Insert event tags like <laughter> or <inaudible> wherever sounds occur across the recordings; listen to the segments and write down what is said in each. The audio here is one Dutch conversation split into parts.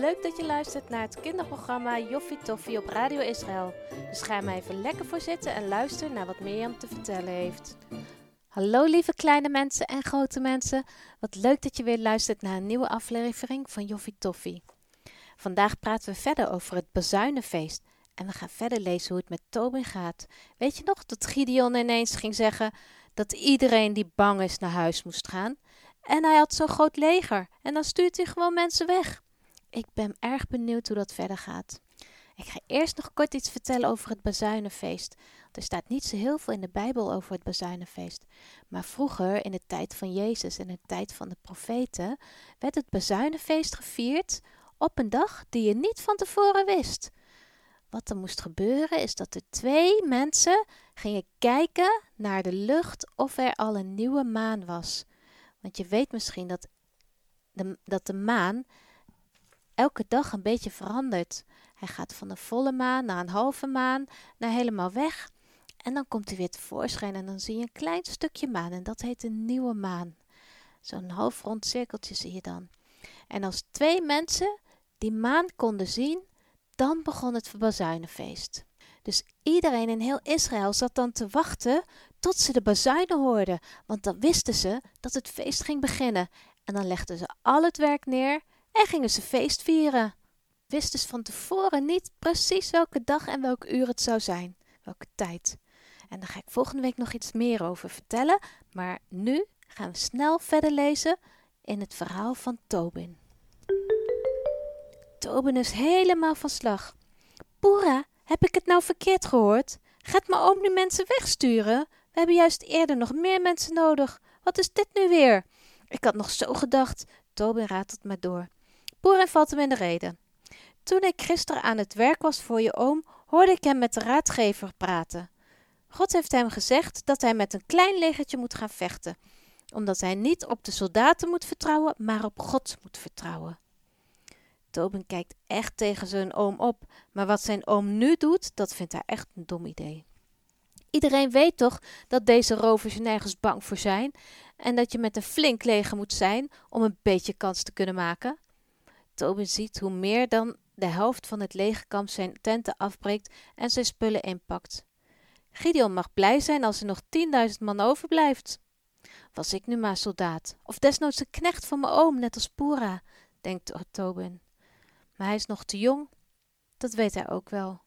Leuk dat je luistert naar het kinderprogramma Joffie Toffie op Radio Israël. Dus ga maar even lekker voor zitten en luister naar wat Mirjam te vertellen heeft. Hallo lieve kleine mensen en grote mensen. Wat leuk dat je weer luistert naar een nieuwe aflevering van Joffie Toffie. Vandaag praten we verder over het Bazuinenfeest. En we gaan verder lezen hoe het met Tobin gaat. Weet je nog dat Gideon ineens ging zeggen dat iedereen die bang is naar huis moest gaan? En hij had zo'n groot leger en dan stuurt hij gewoon mensen weg. Ik ben erg benieuwd hoe dat verder gaat. Ik ga eerst nog kort iets vertellen over het Bazuinenfeest. Er staat niet zo heel veel in de Bijbel over het Bazuinenfeest. Maar vroeger, in de tijd van Jezus en de tijd van de profeten, werd het Bazuinenfeest gevierd op een dag die je niet van tevoren wist. Wat er moest gebeuren is dat er twee mensen gingen kijken naar de lucht of er al een nieuwe maan was. Want je weet misschien dat de, dat de maan elke dag een beetje verandert. Hij gaat van een volle maan naar een halve maan, naar helemaal weg. En dan komt hij weer tevoorschijn en dan zie je een klein stukje maan en dat heet een nieuwe maan. Zo'n half rond cirkeltje zie je dan. En als twee mensen die maan konden zien, dan begon het bazuinenfeest. Dus iedereen in heel Israël zat dan te wachten tot ze de bazuinen hoorden, want dan wisten ze dat het feest ging beginnen. En dan legden ze al het werk neer en gingen ze feest vieren. Wisten dus van tevoren niet precies welke dag en welk uur het zou zijn, welke tijd. En daar ga ik volgende week nog iets meer over vertellen, maar nu gaan we snel verder lezen in het verhaal van Tobin. Tobin is helemaal van slag. Poera, heb ik het nou verkeerd gehoord? Gaat mijn oom nu mensen wegsturen? We hebben juist eerder nog meer mensen nodig. Wat is dit nu weer? Ik had nog zo gedacht. Tobin ratelt maar door. Poera valt hem in de reden. Toen ik gisteren aan het werk was voor je oom, hoorde ik hem met de raadgever praten. God heeft hem gezegd dat hij met een klein legertje moet gaan vechten, omdat hij niet op de soldaten moet vertrouwen, maar op God moet vertrouwen. Tobin kijkt echt tegen zijn oom op, maar wat zijn oom nu doet, dat vindt hij echt een dom idee. Iedereen weet toch dat deze rovers nergens bang voor zijn en dat je met een flink leger moet zijn om een beetje kans te kunnen maken. Tobin ziet hoe meer dan de helft van het legerkamp zijn tenten afbreekt en zijn spullen inpakt. Gideon mag blij zijn als er nog tienduizend man overblijft. Was ik nu maar soldaat, of desnoods een knecht van mijn oom, net als Pura, denkt Tobin. Maar hij is nog te jong, dat weet hij ook wel.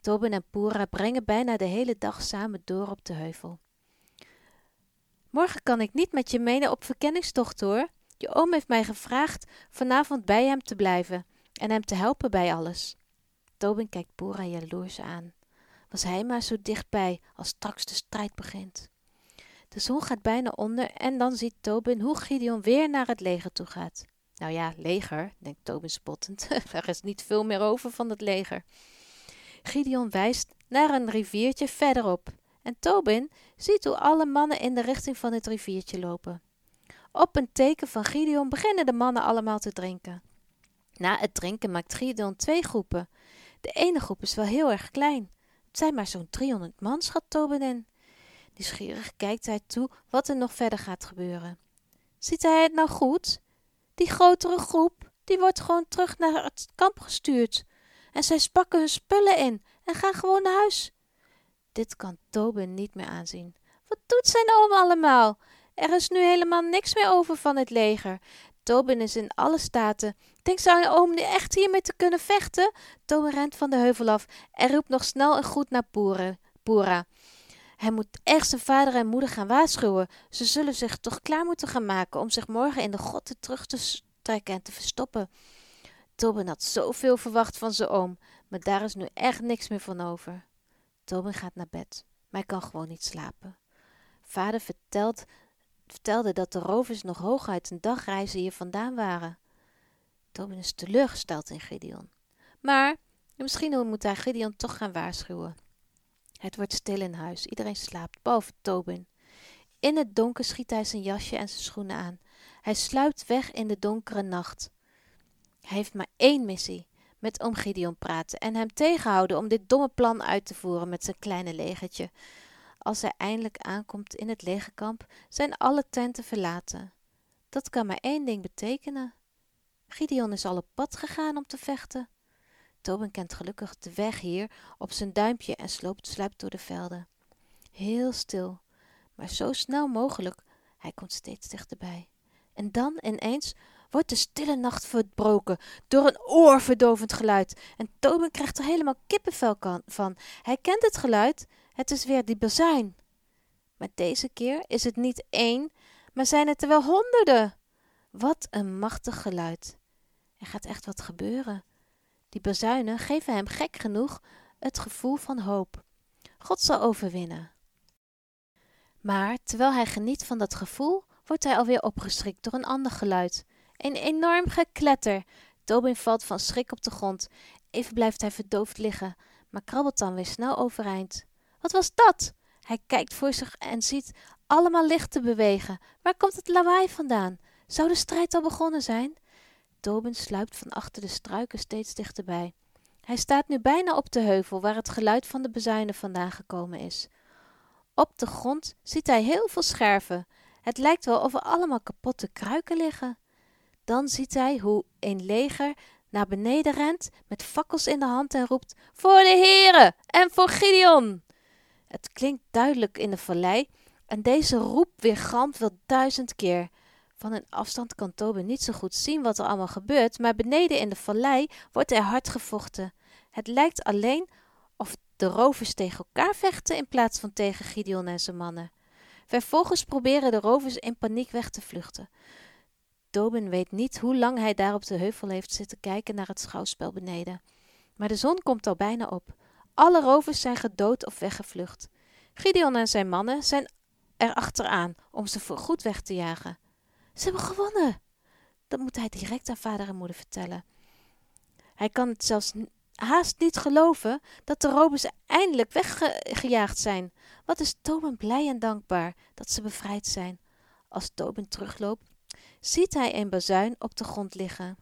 Tobin en Pura brengen bijna de hele dag samen door op de heuvel. Morgen kan ik niet met je menen op verkenningstocht hoor. Je oom heeft mij gevraagd vanavond bij hem te blijven en hem te helpen bij alles. Tobin kijkt Pura jaloers aan. Was hij maar zo dichtbij als straks de strijd begint. De zon gaat bijna onder en dan ziet Tobin hoe Gideon weer naar het leger toe gaat. Nou ja, leger, denkt Tobin spottend. <laughs> er is niet veel meer over van het leger. Gideon wijst naar een riviertje verderop. En Tobin ziet hoe alle mannen in de richting van het riviertje lopen. Op een teken van Gideon beginnen de mannen allemaal te drinken. Na het drinken maakt Gideon twee groepen. De ene groep is wel heel erg klein. Het zijn maar zo'n 300 man, schat in. Nieuwsgierig kijkt hij toe wat er nog verder gaat gebeuren. Ziet hij het nou goed? Die grotere groep, die wordt gewoon terug naar het kamp gestuurd. En zij spakken hun spullen in en gaan gewoon naar huis. Dit kan Tobin niet meer aanzien. Wat doet zijn oom allemaal? Er is nu helemaal niks meer over van het leger. Tobin is in alle staten. Denkt zijn oom nu echt hiermee te kunnen vechten? Tobin rent van de heuvel af en roept nog snel een groet naar Poera. Hij moet echt zijn vader en moeder gaan waarschuwen. Ze zullen zich toch klaar moeten gaan maken om zich morgen in de grotten terug te trekken en te verstoppen. Tobin had zoveel verwacht van zijn oom, maar daar is nu echt niks meer van over. Tobin gaat naar bed, maar hij kan gewoon niet slapen. Vader vertelt, vertelde dat de rovers nog hooguit een dagreizen hier vandaan waren. Tobin is teleurgesteld in Gideon. Maar misschien moet hij Gideon toch gaan waarschuwen. Het wordt stil in huis, iedereen slaapt, behalve Tobin. In het donker schiet hij zijn jasje en zijn schoenen aan. Hij sluipt weg in de donkere nacht. Hij heeft maar één missie: met oom Gideon praten en hem tegenhouden om dit domme plan uit te voeren met zijn kleine legertje. Als hij eindelijk aankomt in het legerkamp, zijn alle tenten verlaten. Dat kan maar één ding betekenen. Gideon is al op pad gegaan om te vechten. Tobin kent gelukkig de weg hier op zijn duimpje en sloopt sluipt door de velden. Heel stil, maar zo snel mogelijk. Hij komt steeds dichterbij. En dan ineens wordt de stille nacht verbroken door een oorverdovend geluid. En Tobin krijgt er helemaal kippenvel van. Hij kent het geluid. Het is weer die bazuin. Maar deze keer is het niet één, maar zijn het er wel honderden. Wat een machtig geluid. Er gaat echt wat gebeuren. Die bazuinen geven hem gek genoeg het gevoel van hoop. God zal overwinnen. Maar terwijl hij geniet van dat gevoel, wordt hij alweer opgeschrikt door een ander geluid. Een enorm gekletter. Tobin valt van schrik op de grond. Even blijft hij verdoofd liggen, maar krabbelt dan weer snel overeind. Wat was dat? Hij kijkt voor zich en ziet allemaal lichten bewegen. Waar komt het lawaai vandaan? Zou de strijd al begonnen zijn? Tobin sluipt van achter de struiken steeds dichterbij. Hij staat nu bijna op de heuvel waar het geluid van de bezuinen vandaan gekomen is. Op de grond ziet hij heel veel scherven. Het lijkt wel of er allemaal kapotte kruiken liggen. Dan ziet hij hoe een leger naar beneden rent met fakkels in de hand en roept: Voor de heren en voor Gideon! Het klinkt duidelijk in de vallei en deze roep weergalmt wel duizend keer. Van een afstand kan Tobin niet zo goed zien wat er allemaal gebeurt, maar beneden in de vallei wordt er hard gevochten. Het lijkt alleen of de rovers tegen elkaar vechten in plaats van tegen Gideon en zijn mannen. Vervolgens proberen de rovers in paniek weg te vluchten. Tobin weet niet hoe lang hij daar op de heuvel heeft zitten kijken naar het schouwspel beneden. Maar de zon komt al bijna op. Alle rovers zijn gedood of weggevlucht. Gideon en zijn mannen zijn er achteraan om ze voorgoed weg te jagen. Ze hebben gewonnen! Dat moet hij direct aan vader en moeder vertellen. Hij kan het zelfs haast niet geloven dat de rovers eindelijk weggejaagd zijn. Wat is Tobin blij en dankbaar dat ze bevrijd zijn. Als Tobin terugloopt, ziet hij een bazuin op de grond liggen,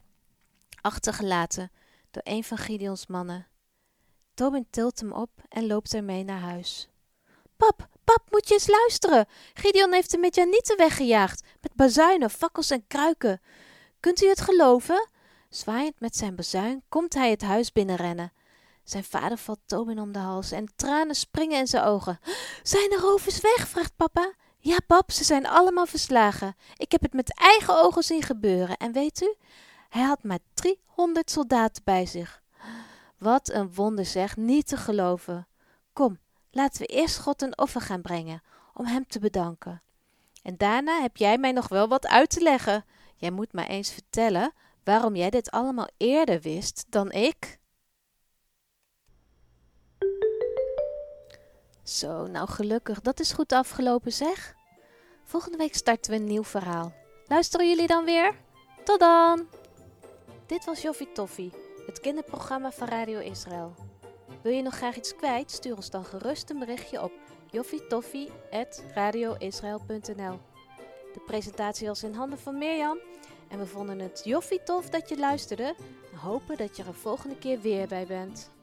achtergelaten door een van Gideons mannen. Tobin tilt hem op en loopt ermee naar huis. Pap, pap, moet je eens luisteren. Gideon heeft de Midjanieten weggejaagd, met bazuinen, fakkels en kruiken. Kunt u het geloven? Zwaaiend met zijn bazuin komt hij het huis binnenrennen. Zijn vader valt Tobin om de hals en tranen springen in zijn ogen. Zijn de rovers weg? vraagt papa. Ja, pap, ze zijn allemaal verslagen. Ik heb het met eigen ogen zien gebeuren. En weet u, hij had maar driehonderd soldaten bij zich. Wat een wonder zeg, niet te geloven. Kom, laten we eerst God een offer gaan brengen, om hem te bedanken. En daarna heb jij mij nog wel wat uit te leggen. Jij moet mij eens vertellen waarom jij dit allemaal eerder wist dan ik. Zo, nou gelukkig, dat is goed afgelopen zeg. Volgende week starten we een nieuw verhaal. Luisteren jullie dan weer? Tot dan! Dit was Joffie Toffie, kinderprogramma van Radio Israël. Wil je nog graag iets kwijt? Stuur ons dan gerust een berichtje op joffietoffie.radioisrael.nl De presentatie was in handen van Mirjam en we vonden het joffie tof dat je luisterde en hopen dat je er volgende keer weer bij bent.